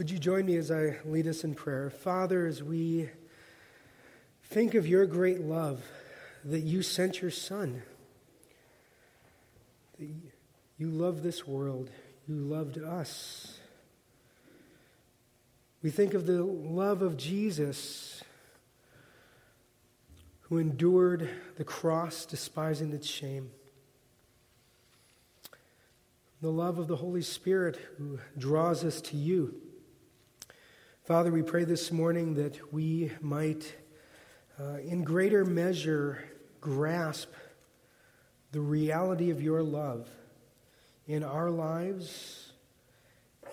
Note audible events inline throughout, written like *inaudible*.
Would you join me as I lead us in prayer? Father, as we think of your great love, that you sent your Son, that you love this world, you loved us. We think of the love of Jesus, who endured the cross, despising its shame. The love of the Holy Spirit, who draws us to you Father, we pray this morning that we might, uh, in greater measure, grasp the reality of your love in our lives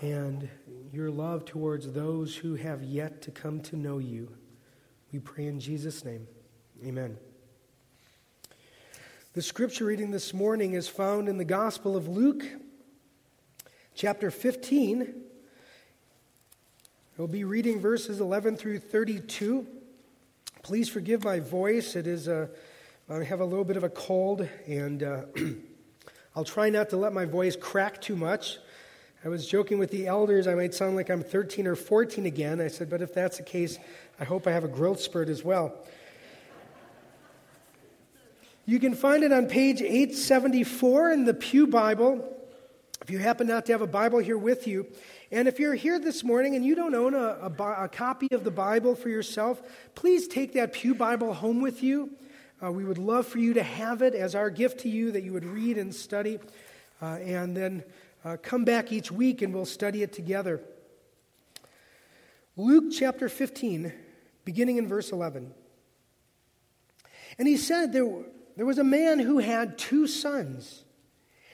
and your love towards those who have yet to come to know you. We pray in Jesus' name. Amen. The scripture reading this morning is found in the Gospel of Luke, chapter 15 We'll be reading verses 11 through 32. Please forgive my voice. It is a, I have a little bit of a cold, and uh, *clears throat* I'll try not to let my voice crack too much. I was joking with the elders, I might sound like I'm 13 or 14 again. I said, but if that's the case, I hope I have a growth spurt as well. You can find it on page 874 in the Pew Bible. If you happen not to have a Bible here with you, and if you're here this morning and you don't own a, a, a copy of the Bible for yourself, please take that Pew Bible home with you. Uh, we would love for you to have it as our gift to you that you would read and study, uh, and then uh, come back each week and we'll study it together. Luke chapter 15, beginning in verse 11. And he said, There, there was a man who had two sons.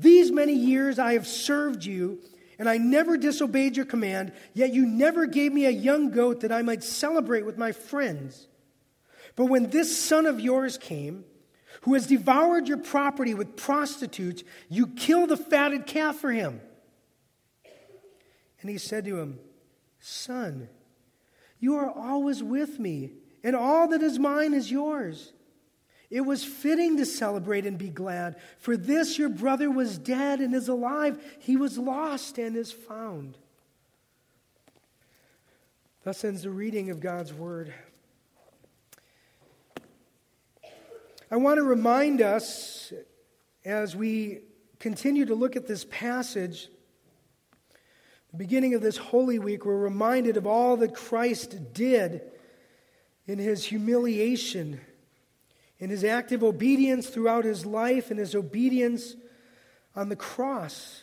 these many years I have served you, and I never disobeyed your command, yet you never gave me a young goat that I might celebrate with my friends. But when this son of yours came, who has devoured your property with prostitutes, you kill the fatted calf for him. And he said to him, Son, you are always with me, and all that is mine is yours. It was fitting to celebrate and be glad, for this your brother was dead and is alive. He was lost and is found. Thus ends the reading of God's word. I want to remind us as we continue to look at this passage The beginning of this Holy Week, we're reminded of all that Christ did in his humiliation, in his active obedience throughout his life, in his obedience on the cross,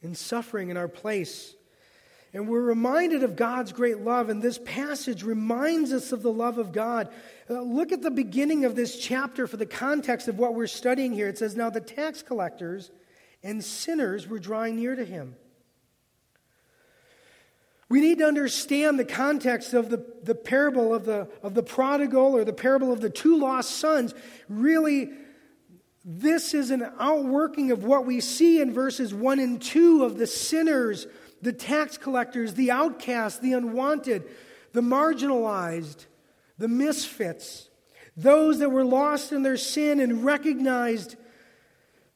in suffering in our place. And we're reminded of God's great love, and this passage reminds us of the love of God. Uh, look at the beginning of this chapter for the context of what we're studying here. It says, Now the tax collectors and sinners were drawing near to him. We need to understand the context of the, the parable of the, of the prodigal or the parable of the two lost sons. Really, this is an outworking of what we see in verses 1 and 2 of the sinners the tax collectors, the outcasts, the unwanted, the marginalized, the misfits, those that were lost in their sin and recognized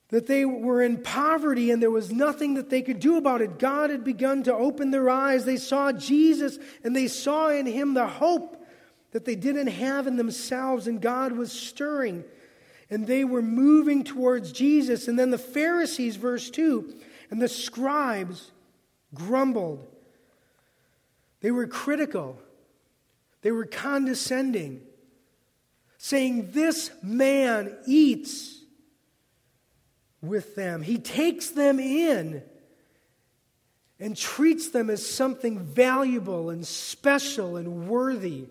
that they were in poverty and there was nothing that they could do about it. God had begun to open their eyes. They saw Jesus and they saw in him the hope that they didn't have in themselves, and God was stirring. And they were moving towards Jesus. And then the Pharisees, verse 2, and the scribes grumbled. They were critical. They were condescending, saying, This man eats with them. He takes them in and treats them as something valuable and special and worthy.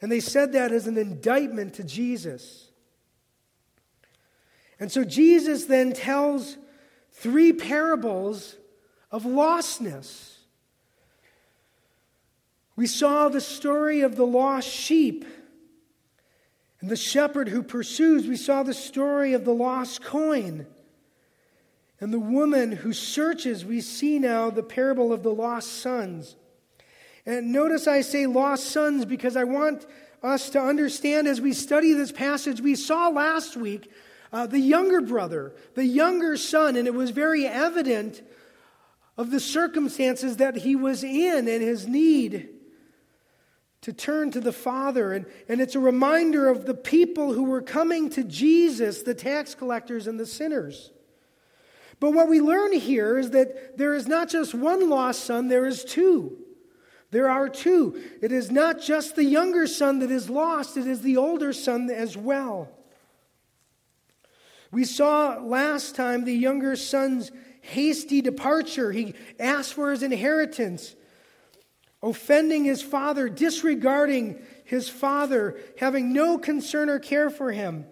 And they said that as an indictment to Jesus. And so Jesus then tells three parables of lostness. We saw the story of the lost sheep and the shepherd who pursues. We saw the story of the lost coin and the woman who searches. We see now the parable of the lost sons. And notice I say lost sons because I want us to understand as we study this passage. We saw last week uh, the younger brother, the younger son, and it was very evident of the circumstances that he was in and his need to turn to the Father. And, and it's a reminder of the people who were coming to Jesus, the tax collectors and the sinners. But what we learn here is that there is not just one lost son, there is two. There are two. It is not just the younger son that is lost, it is the older son as well. We saw last time the younger son's hasty departure. He asked for his inheritance, offending his father, disregarding his father, having no concern or care for him.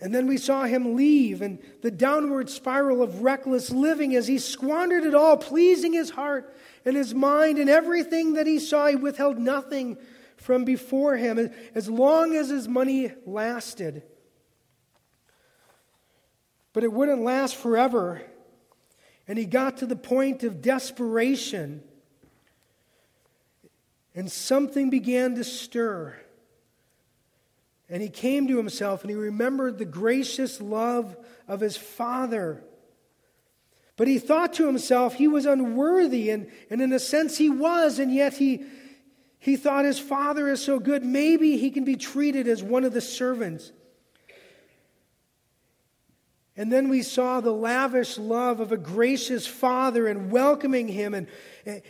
And then we saw him leave and the downward spiral of reckless living as he squandered it all, pleasing his heart and his mind and everything that he saw. He withheld nothing from before him as long as his money lasted. But it wouldn't last forever. And he got to the point of desperation. And something began to stir. And he came to himself and he remembered the gracious love of his father. But he thought to himself he was unworthy, and, and in a sense he was, and yet he, he thought his father is so good, maybe he can be treated as one of the servants. And then we saw the lavish love of a gracious father and welcoming him and,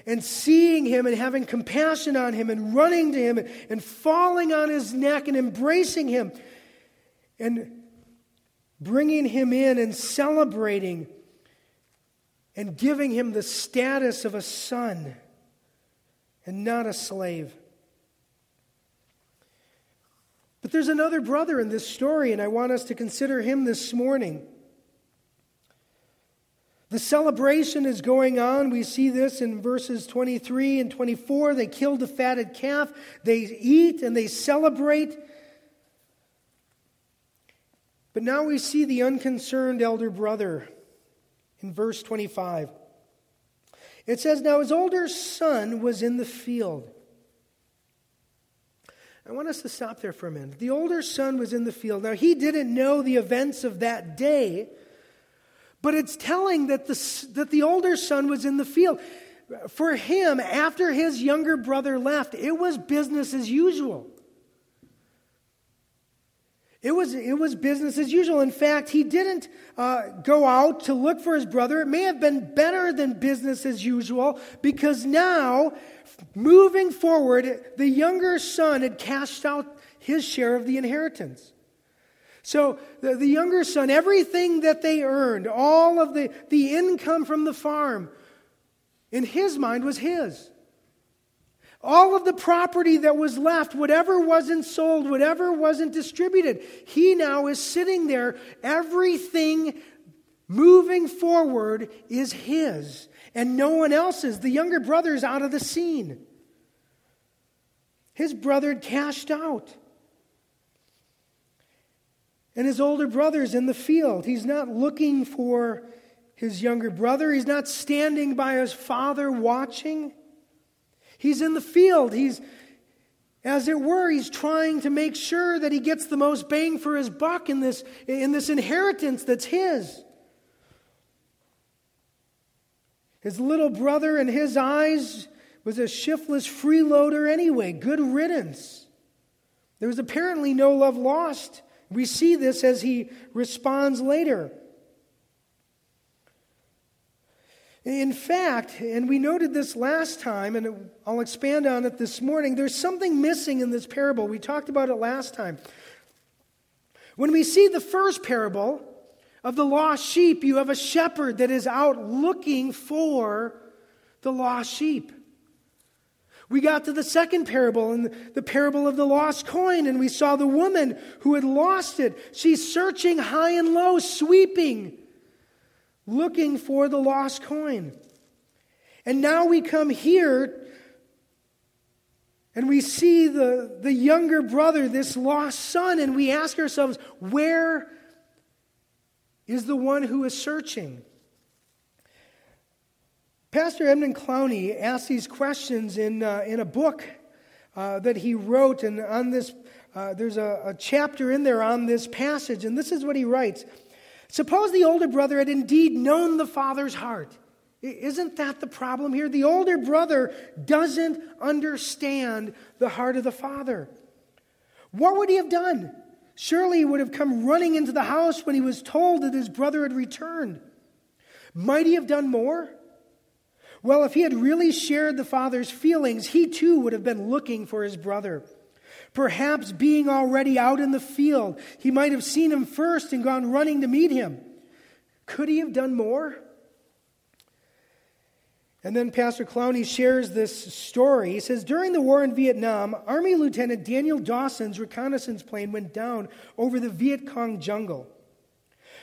and seeing him and having compassion on him and running to him and, and falling on his neck and embracing him and bringing him in and celebrating and giving him the status of a son and not a slave. But there's another brother in this story, and I want us to consider him this morning. The celebration is going on. We see this in verses 23 and 24. They killed the fatted calf, they eat and they celebrate. But now we see the unconcerned elder brother in verse 25. It says, Now his older son was in the field. I want us to stop there for a minute. The older son was in the field. Now, he didn't know the events of that day, but it's telling that the, that the older son was in the field. For him, after his younger brother left, it was business as usual. It was, it was business as usual. In fact, he didn't uh, go out to look for his brother. It may have been better than business as usual because now, moving forward, the younger son had cashed out his share of the inheritance. So the, the younger son, everything that they earned, all of the, the income from the farm, in his mind was his. All of the property that was left, whatever wasn't sold, whatever wasn't distributed, he now is sitting there. Everything moving forward is his, and no one else's. The younger brother is out of the scene. His brother had cashed out. And his older brother's in the field. He's not looking for his younger brother, he's not standing by his father watching. He's in the field. He's, as it were, he's trying to make sure that he gets the most bang for his buck in this, in this inheritance that's his. His little brother, in his eyes, was a shiftless freeloader anyway. Good riddance. There was apparently no love lost. We see this as he responds later. In fact, and we noted this last time, and I'll expand on it this morning, there's something missing in this parable. We talked about it last time. When we see the first parable of the lost sheep, you have a shepherd that is out looking for the lost sheep. We got to the second parable, and the parable of the lost coin, and we saw the woman who had lost it. She's searching high and low, sweeping looking for the lost coin. And now we come here and we see the, the younger brother, this lost son, and we ask ourselves, where is the one who is searching? Pastor Edmund Clowney asked these questions in, uh, in a book uh, that he wrote, and on this, uh, there's a, a chapter in there on this passage, and this is what he writes. Suppose the older brother had indeed known the father's heart. Isn't that the problem here? The older brother doesn't understand the heart of the father. What would he have done? Surely he would have come running into the house when he was told that his brother had returned. Might he have done more? Well, if he had really shared the father's feelings, he too would have been looking for his brother. Perhaps being already out in the field, he might have seen him first and gone running to meet him. Could he have done more? And then Pastor Clowney shares this story. He says During the war in Vietnam, Army Lieutenant Daniel Dawson's reconnaissance plane went down over the Viet Cong jungle.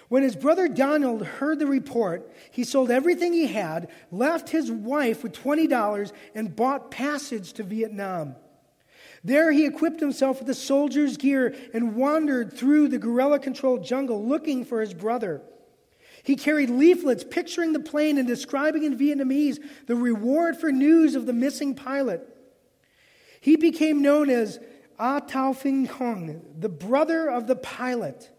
When his brother Donald heard the report, he sold everything he had, left his wife with $20, and bought passage to Vietnam. There he equipped himself with a soldier's gear and wandered through the guerrilla controlled jungle looking for his brother. He carried leaflets picturing the plane and describing in Vietnamese the reward for news of the missing pilot. He became known as Ah Tao Fing Kong, the brother of the pilot.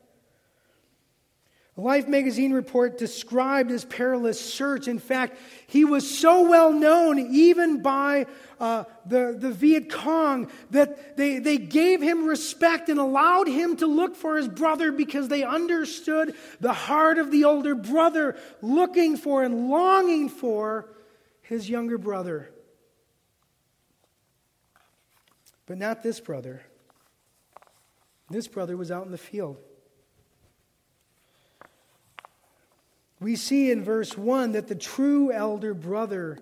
Life magazine report described his perilous search. In fact, he was so well known, even by uh, the, the Viet Cong, that they, they gave him respect and allowed him to look for his brother because they understood the heart of the older brother, looking for and longing for his younger brother. But not this brother. This brother was out in the field. We see in verse 1 that the true elder brother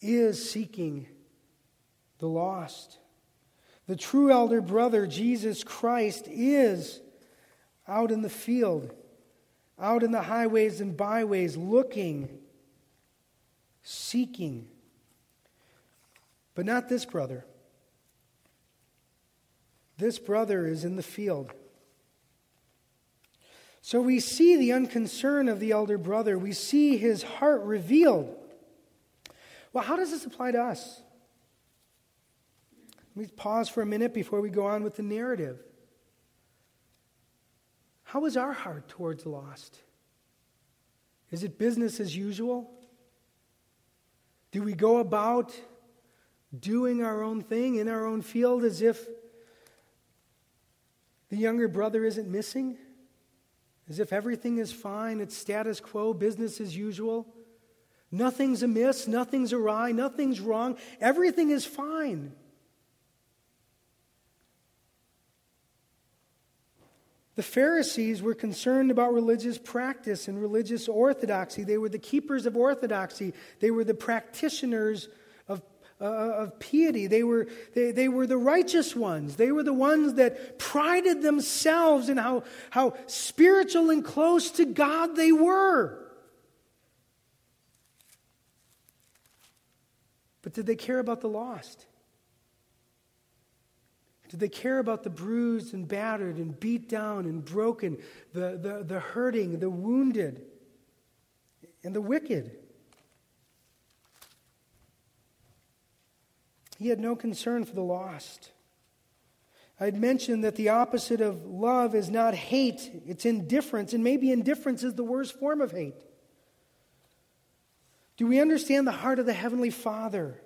is seeking the lost. The true elder brother, Jesus Christ, is out in the field, out in the highways and byways, looking, seeking. But not this brother. This brother is in the field. So we see the unconcern of the elder brother. We see his heart revealed. Well, how does this apply to us? Let me pause for a minute before we go on with the narrative. How is our heart towards lost? Is it business as usual? Do we go about doing our own thing in our own field as if The younger brother isn't missing, as if everything is fine, it's status quo, business as usual. Nothing's amiss, nothing's awry, nothing's wrong, everything is fine. The Pharisees were concerned about religious practice and religious orthodoxy. They were the keepers of orthodoxy, they were the practitioners uh, of piety. They were, they, they were the righteous ones. They were the ones that prided themselves in how, how spiritual and close to God they were. But did they care about the lost? Did they care about the bruised and battered and beat down and broken, the, the, the hurting, the wounded, and the wicked? He had no concern for the lost. I had mentioned that the opposite of love is not hate, it's indifference, and maybe indifference is the worst form of hate. Do we understand the heart of the Heavenly Father?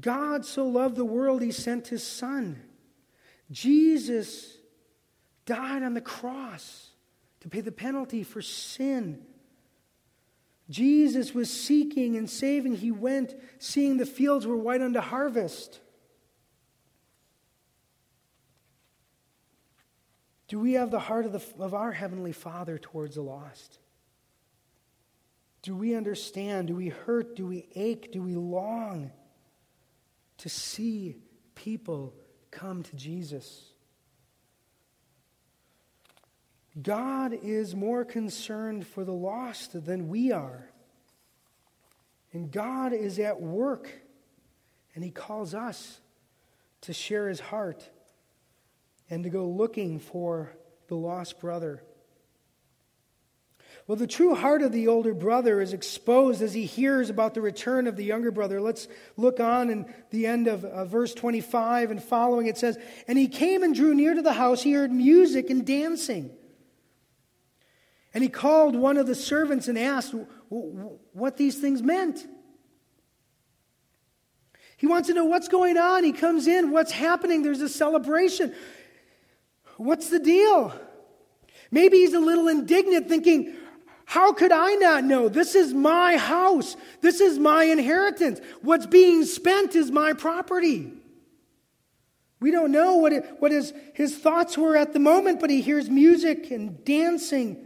God so loved the world, he sent his son. Jesus died on the cross to pay the penalty for sin. Jesus was seeking and saving. He went seeing the fields were white unto harvest. Do we have the heart of, the, of our Heavenly Father towards the lost? Do we understand? Do we hurt? Do we ache? Do we long? to see people come to Jesus. God is more concerned for the lost than we are. And God is at work, and He calls us to share His heart and to go looking for the lost brother. Well, the true heart of the older brother is exposed as he hears about the return of the younger brother. Let's look on in the end of uh, verse 25 and following. It says, And he came and drew near to the house. He heard music and dancing. And he called one of the servants and asked what these things meant. He wants to know what's going on. He comes in, what's happening? There's a celebration. What's the deal? Maybe he's a little indignant, thinking, how could I not know? This is my house. This is my inheritance. What's being spent is my property. We don't know what, it, what his, his thoughts were at the moment, but he hears music and dancing.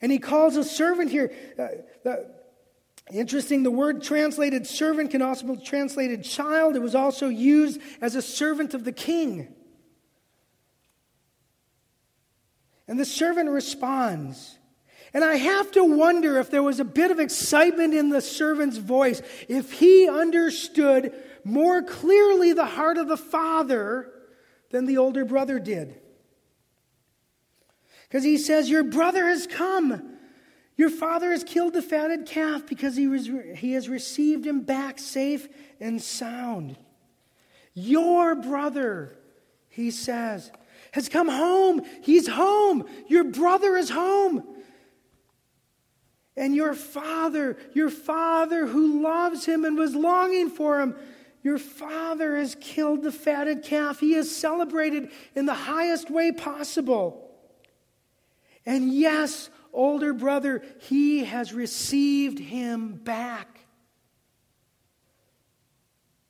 And he calls a servant here. Uh, interesting, the word translated servant can also be translated child. It was also used as a servant of the king. And the servant responds. And I have to wonder if there was a bit of excitement in the servant's voice, if he understood more clearly the heart of the father than the older brother did. Because he says, Your brother has come. Your father has killed the fatted calf because he, was, he has received him back safe and sound. Your brother, he says, has come home. He's home. Your brother is home. And your father, your father who loves him and was longing for him, your father has killed the fatted calf. He is celebrated in the highest way possible. And yes, older brother, he has received him back.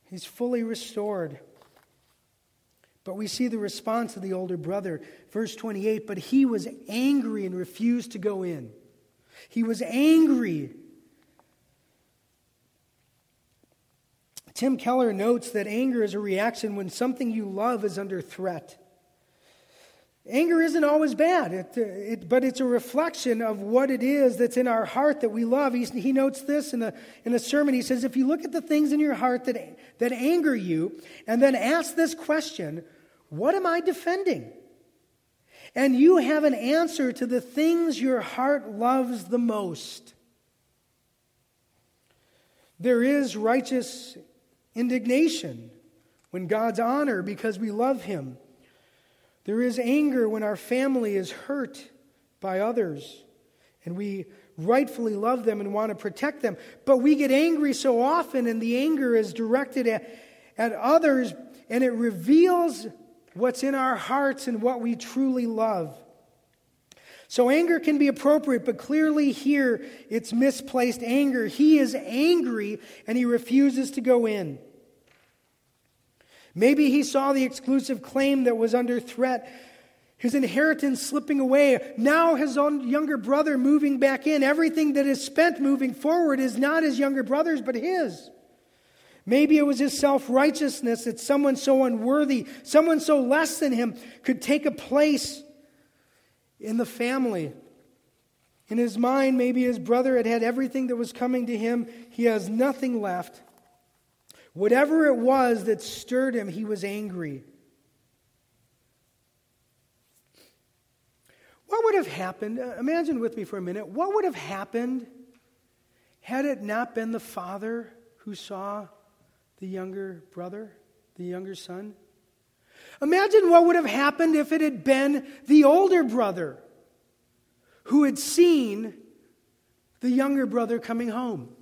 He's fully restored. But we see the response of the older brother. Verse 28 But he was angry and refused to go in. He was angry. Tim Keller notes that anger is a reaction when something you love is under threat. Anger isn't always bad, it, uh, it, but it's a reflection of what it is that's in our heart that we love. He's, he notes this in a, in a sermon. He says, If you look at the things in your heart that, that anger you, and then ask this question, What am I defending? and you have an answer to the things your heart loves the most. There is righteous indignation when God's honor because we love Him. There is anger when our family is hurt by others and we rightfully love them and want to protect them. But we get angry so often, and the anger is directed at, at others, and it reveals what's in our hearts and what we truly love. So anger can be appropriate, but clearly here it's misplaced anger. He is angry and he refuses to go in. Maybe he saw the exclusive claim that was under threat, his inheritance slipping away. Now his own younger brother moving back in. Everything that is spent moving forward is not his younger brother's, but his. Maybe it was his self righteousness that someone so unworthy, someone so less than him, could take a place in the family. In his mind, maybe his brother had had everything that was coming to him. He has nothing left. Whatever it was that stirred him, he was angry. What would have happened? Uh, imagine with me for a minute. What would have happened had it not been the father who saw the younger brother, the younger son? Imagine what would have happened if it had been the older brother who had seen the younger brother coming home.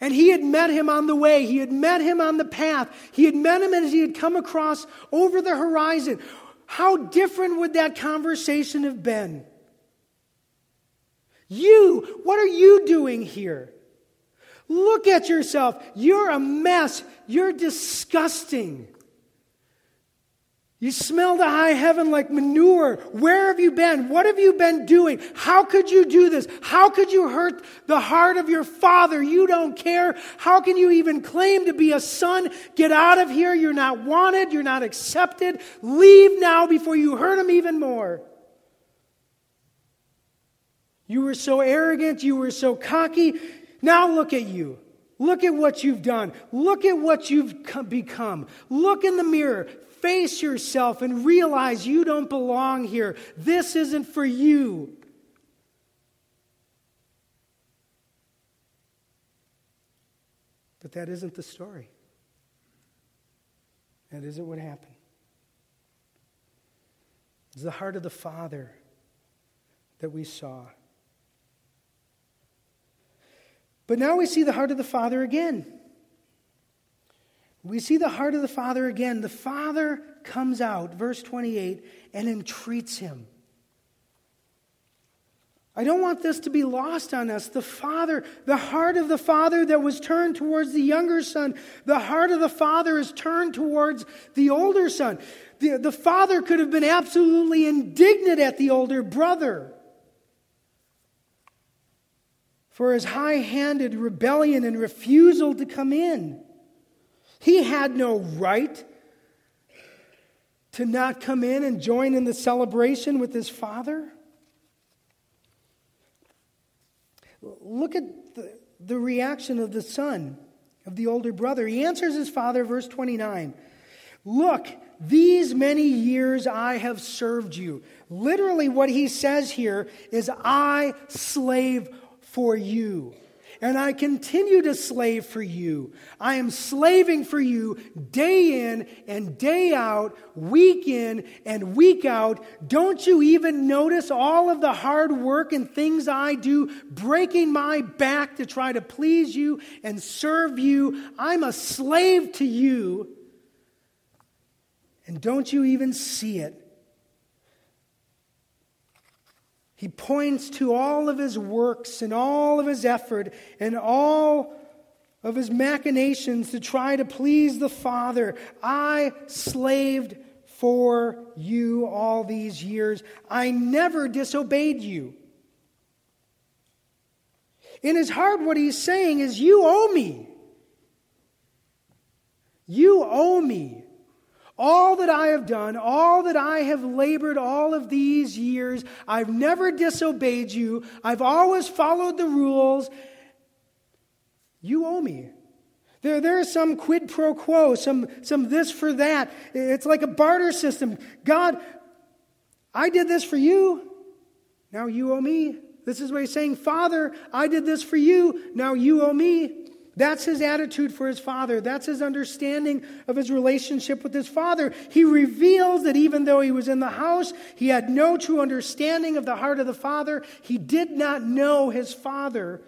And he had met him on the way. He had met him on the path. He had met him as he had come across over the horizon. How different would that conversation have been? You, what are you doing here? Look at yourself. You're a mess. You're disgusting. You smell the high heaven like manure. Where have you been? What have you been doing? How could you do this? How could you hurt the heart of your father? You don't care. How can you even claim to be a son? Get out of here. You're not wanted. You're not accepted. Leave now before you hurt him even more. You were so arrogant. You were so cocky. Now look at you. Look at what you've done. Look at what you've become. Look in the mirror face yourself and realize you don't belong here. This isn't for you. But that isn't the story. That isn't what happened. It's the heart of the Father that we saw. But now we see the heart of the Father again. We see the heart of the Father again. The Father comes out, verse 28, and entreats him. I don't want this to be lost on us. The Father, the heart of the Father that was turned towards the younger son, the heart of the Father is turned towards the older son. The, the Father could have been absolutely indignant at the older brother for his high handed rebellion and refusal to come in. He had no right to not come in and join in the celebration with his father. Look at the, the reaction of the son, of the older brother. He answers his father, verse 29. Look, these many years I have served you. Literally, what he says here is, I slave for you and I continue to slave for you. I am slaving for you day in and day out, week in and week out. Don't you even notice all of the hard work and things I do, breaking my back to try to please you and serve you? I'm a slave to you. And don't you even see it? He points to all of his works and all of his effort and all of his machinations to try to please the Father. I slaved for you all these years. I never disobeyed you. In his heart, what he's saying is, You owe me. You owe me. All that I have done, all that I have labored all of these years, I've never disobeyed you. I've always followed the rules. You owe me. There, there is some quid pro quo, some, some this for that. It's like a barter system. God, I did this for you. Now you owe me. This is what he's saying. Father, I did this for you. Now you owe me. That's his attitude for his father. That's his understanding of his relationship with his father. He reveals that even though he was in the house, he had no true understanding of the heart of the father. He did not know his father,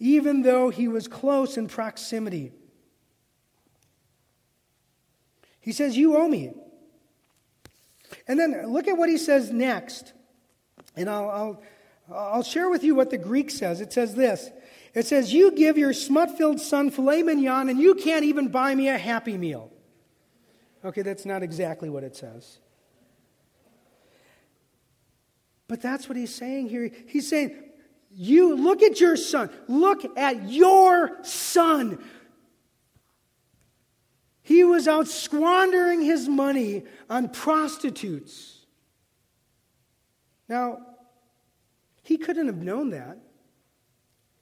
even though he was close in proximity. He says, You owe me. And then look at what he says next. And I'll, I'll, I'll share with you what the Greek says. It says this It says, You give your smut filled son filet mignon, and you can't even buy me a happy meal. Okay, that's not exactly what it says. But that's what he's saying here. He's saying, You look at your son. Look at your son. He was out squandering his money on prostitutes. Now, he couldn't have known that.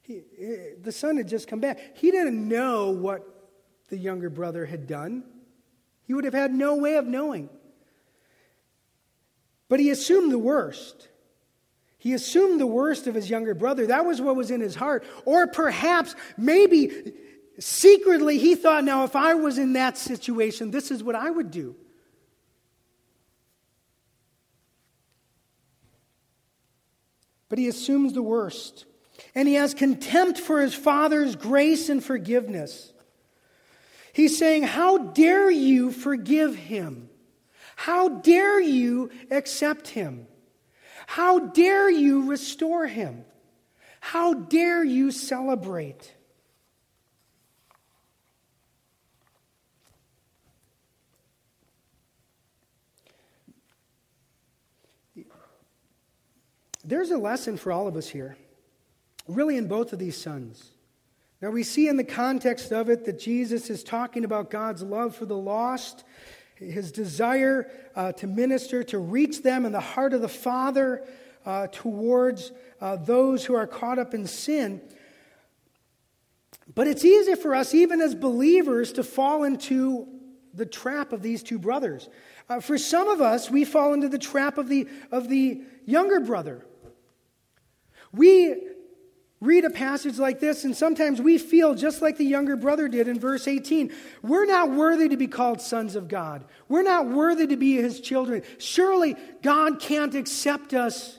He, eh, the son had just come back. He didn't know what the younger brother had done. He would have had no way of knowing. But he assumed the worst. He assumed the worst of his younger brother. That was what was in his heart. Or perhaps, maybe secretly, he thought, now, if I was in that situation, this is what I would do. But he assumes the worst. And he has contempt for his father's grace and forgiveness. He's saying, How dare you forgive him? How dare you accept him? How dare you restore him? How dare you celebrate? There's a lesson for all of us here, really, in both of these sons. Now, we see in the context of it that Jesus is talking about God's love for the lost his desire uh, to minister, to reach them in the heart of the Father uh, towards uh, those who are caught up in sin. But it's easy for us, even as believers, to fall into the trap of these two brothers. Uh, for some of us, we fall into the trap of the, of the younger brother. We read a passage like this, and sometimes we feel just like the younger brother did in verse 18. We're not worthy to be called sons of God. We're not worthy to be his children. Surely God can't accept us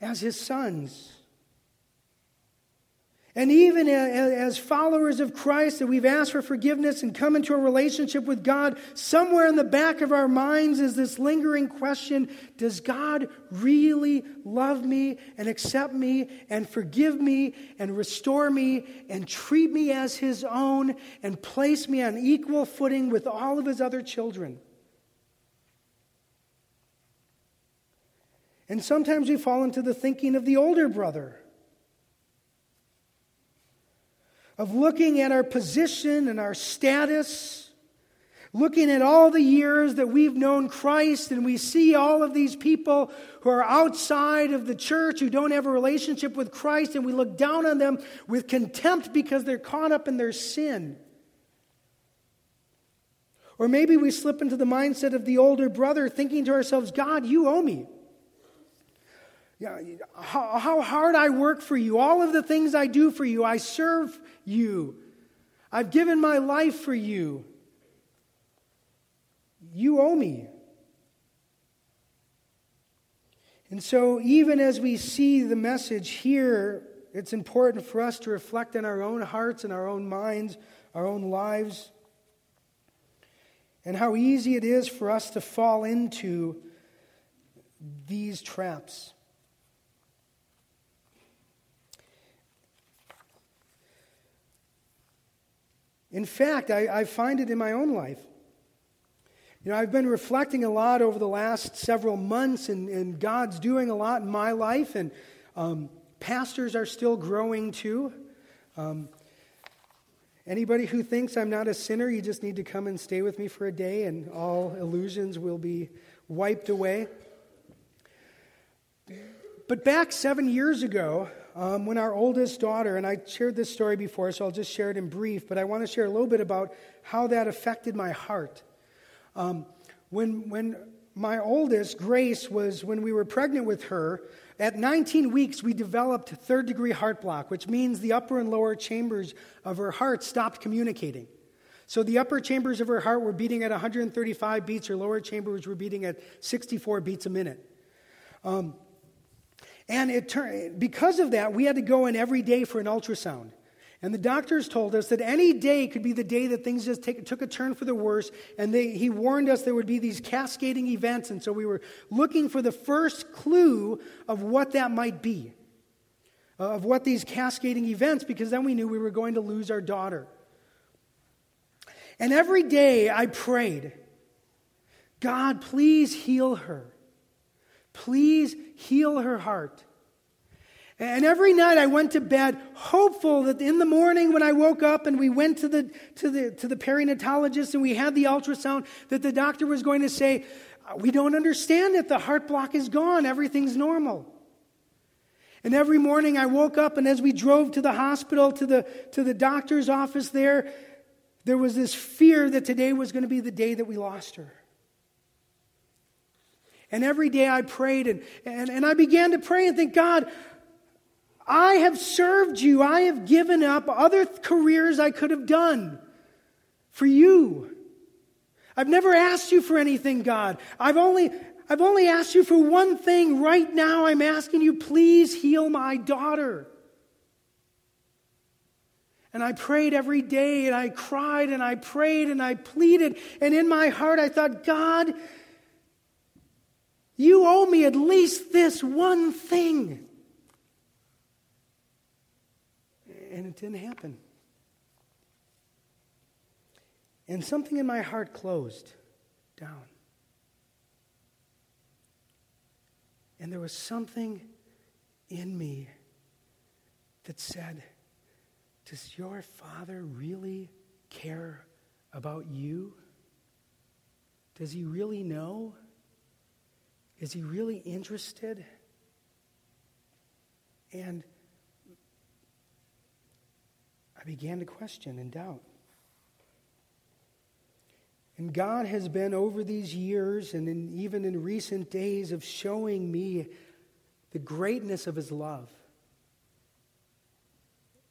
as his sons. And even as followers of Christ, that we've asked for forgiveness and come into a relationship with God, somewhere in the back of our minds is this lingering question Does God really love me and accept me and forgive me and restore me and treat me as his own and place me on equal footing with all of his other children? And sometimes we fall into the thinking of the older brother of looking at our position and our status, looking at all the years that we've known Christ, and we see all of these people who are outside of the church who don't have a relationship with Christ, and we look down on them with contempt because they're caught up in their sin. Or maybe we slip into the mindset of the older brother, thinking to ourselves, God, you owe me. Yeah, how, how hard I work for you, all of the things I do for you, I serve you. I've given my life for you. You owe me. And so, even as we see the message here, it's important for us to reflect in our own hearts and our own minds, our own lives, and how easy it is for us to fall into these traps. In fact, I, I find it in my own life. You know, I've been reflecting a lot over the last several months, and, and God's doing a lot in my life, and um, pastors are still growing too. Um, anybody who thinks I'm not a sinner, you just need to come and stay with me for a day, and all illusions will be wiped away. But back seven years ago, um, when our oldest daughter, and I shared this story before, so I'll just share it in brief, but I want to share a little bit about how that affected my heart. Um, when, when my oldest, Grace, was, when we were pregnant with her, at 19 weeks, we developed third degree heart block, which means the upper and lower chambers of her heart stopped communicating. So the upper chambers of her heart were beating at 135 beats, her lower chambers were beating at 64 beats a minute. Um, and it turned, because of that, we had to go in every day for an ultrasound. And the doctors told us that any day could be the day that things just take, took a turn for the worse. And they, he warned us there would be these cascading events. And so we were looking for the first clue of what that might be, uh, of what these cascading events, because then we knew we were going to lose our daughter. And every day I prayed, God, please heal her. Please heal her heart. And every night I went to bed hopeful that in the morning when I woke up and we went to the, to the, to the perinatologist and we had the ultrasound, that the doctor was going to say, We don't understand it. The heart block is gone. Everything's normal. And every morning I woke up, and as we drove to the hospital, to the, to the doctor's office there, there was this fear that today was going to be the day that we lost her. And every day I prayed and, and, and I began to pray and think, God, I have served you. I have given up other careers I could have done for you. I've never asked you for anything, God. I've only, I've only asked you for one thing. Right now, I'm asking you, please heal my daughter. And I prayed every day, and I cried, and I prayed, and I pleaded. And in my heart, I thought, God, you owe me at least this one thing. and it didn't happen. And something in my heart closed down. And there was something in me that said, Does your father really care about you? Does he really know? Is he really interested? And I began to question and doubt. And God has been over these years and in, even in recent days of showing me the greatness of his love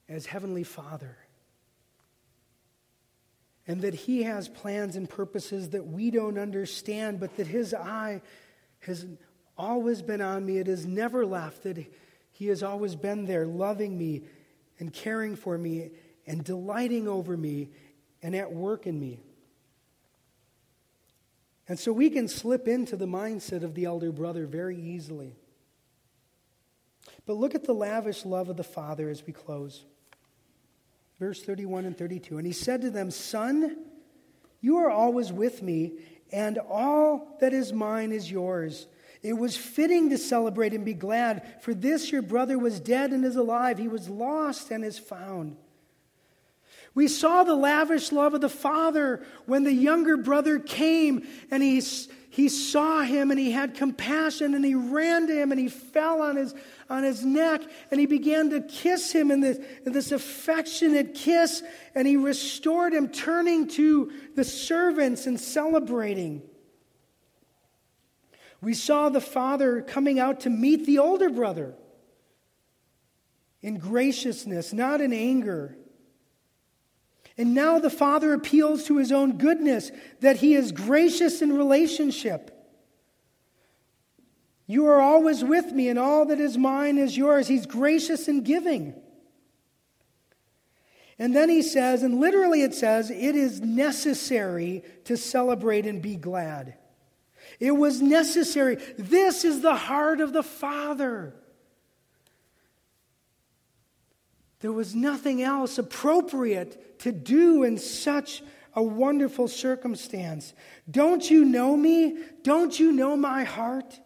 as Heavenly Father. And that he has plans and purposes that we don't understand, but that his eye has always been on me. It has never left, that he has always been there, loving me and caring for me and delighting over me and at work in me. And so we can slip into the mindset of the elder brother very easily. But look at the lavish love of the Father as we close. Verse 31 and 32. And he said to them, Son, you are always with me, and all that is mine is yours. It was fitting to celebrate and be glad, for this your brother was dead and is alive. He was lost and is found. We saw the lavish love of the Father when the younger brother came and he, he saw him and he had compassion and he ran to him and he fell on his, on his neck and he began to kiss him in this, in this affectionate kiss and he restored him, turning to the servants and celebrating. We saw the father coming out to meet the older brother in graciousness, not in anger. And now the father appeals to his own goodness, that he is gracious in relationship. You are always with me, and all that is mine is yours. He's gracious in giving. And then he says, and literally it says, it is necessary to celebrate and be glad. It was necessary. This is the heart of the Father. There was nothing else appropriate to do in such a wonderful circumstance. Don't you know me? Don't you know my heart?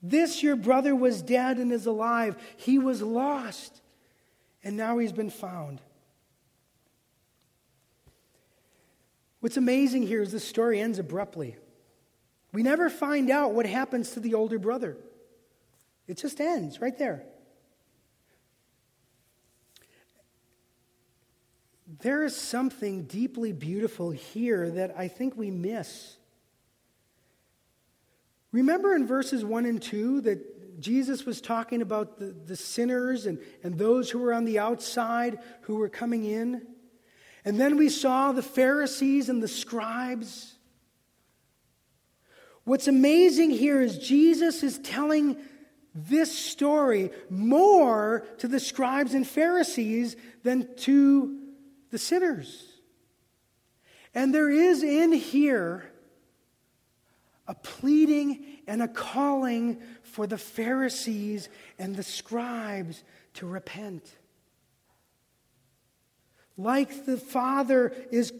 This your brother was dead and is alive. He was lost, and now he's been found. What's amazing here is the story ends abruptly. We never find out what happens to the older brother, it just ends right there. There is something deeply beautiful here that I think we miss. Remember in verses 1 and 2 that Jesus was talking about the, the sinners and, and those who were on the outside who were coming in? And then we saw the Pharisees and the scribes. What's amazing here is Jesus is telling this story more to the scribes and Pharisees than to the sinners. And there is in here a pleading and a calling for the Pharisees and the scribes to repent. Like the Father is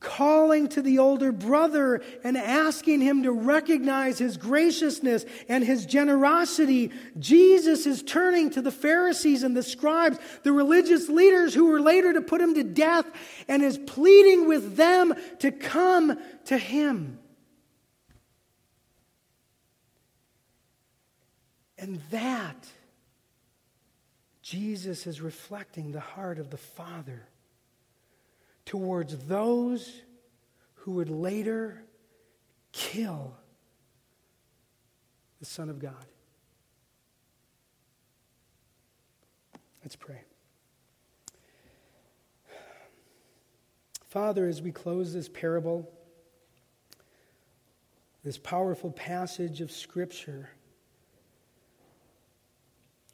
calling to the older brother and asking him to recognize his graciousness and his generosity, Jesus is turning to the Pharisees and the scribes, the religious leaders who were later to put him to death, and is pleading with them to come to him. And that, Jesus is reflecting the heart of the Father towards those who would later kill the Son of God. Let's pray. Father, as we close this parable, this powerful passage of Scripture,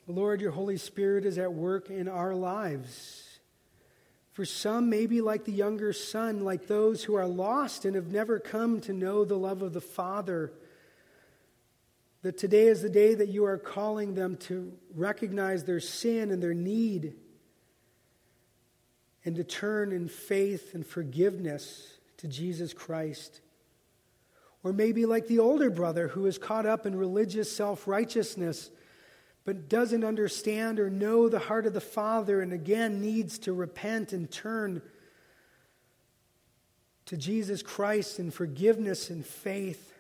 Lord, your Holy Spirit is at work in our lives. For some, maybe like the younger son, like those who are lost and have never come to know the love of the Father, that today is the day that you are calling them to recognize their sin and their need and to turn in faith and forgiveness to Jesus Christ. Or maybe like the older brother who is caught up in religious self righteousness but doesn't understand or know the heart of the Father and again needs to repent and turn to Jesus Christ in forgiveness and faith.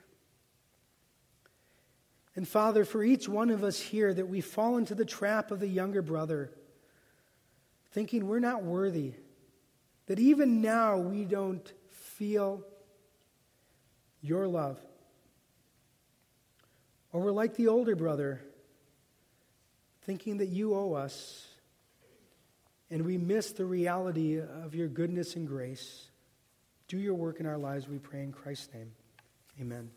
And Father, for each one of us here, that we fall into the trap of the younger brother, thinking we're not worthy, that even now we don't feel your love. Or we're like the older brother thinking that you owe us, and we miss the reality of your goodness and grace. Do your work in our lives, we pray in Christ's name. Amen.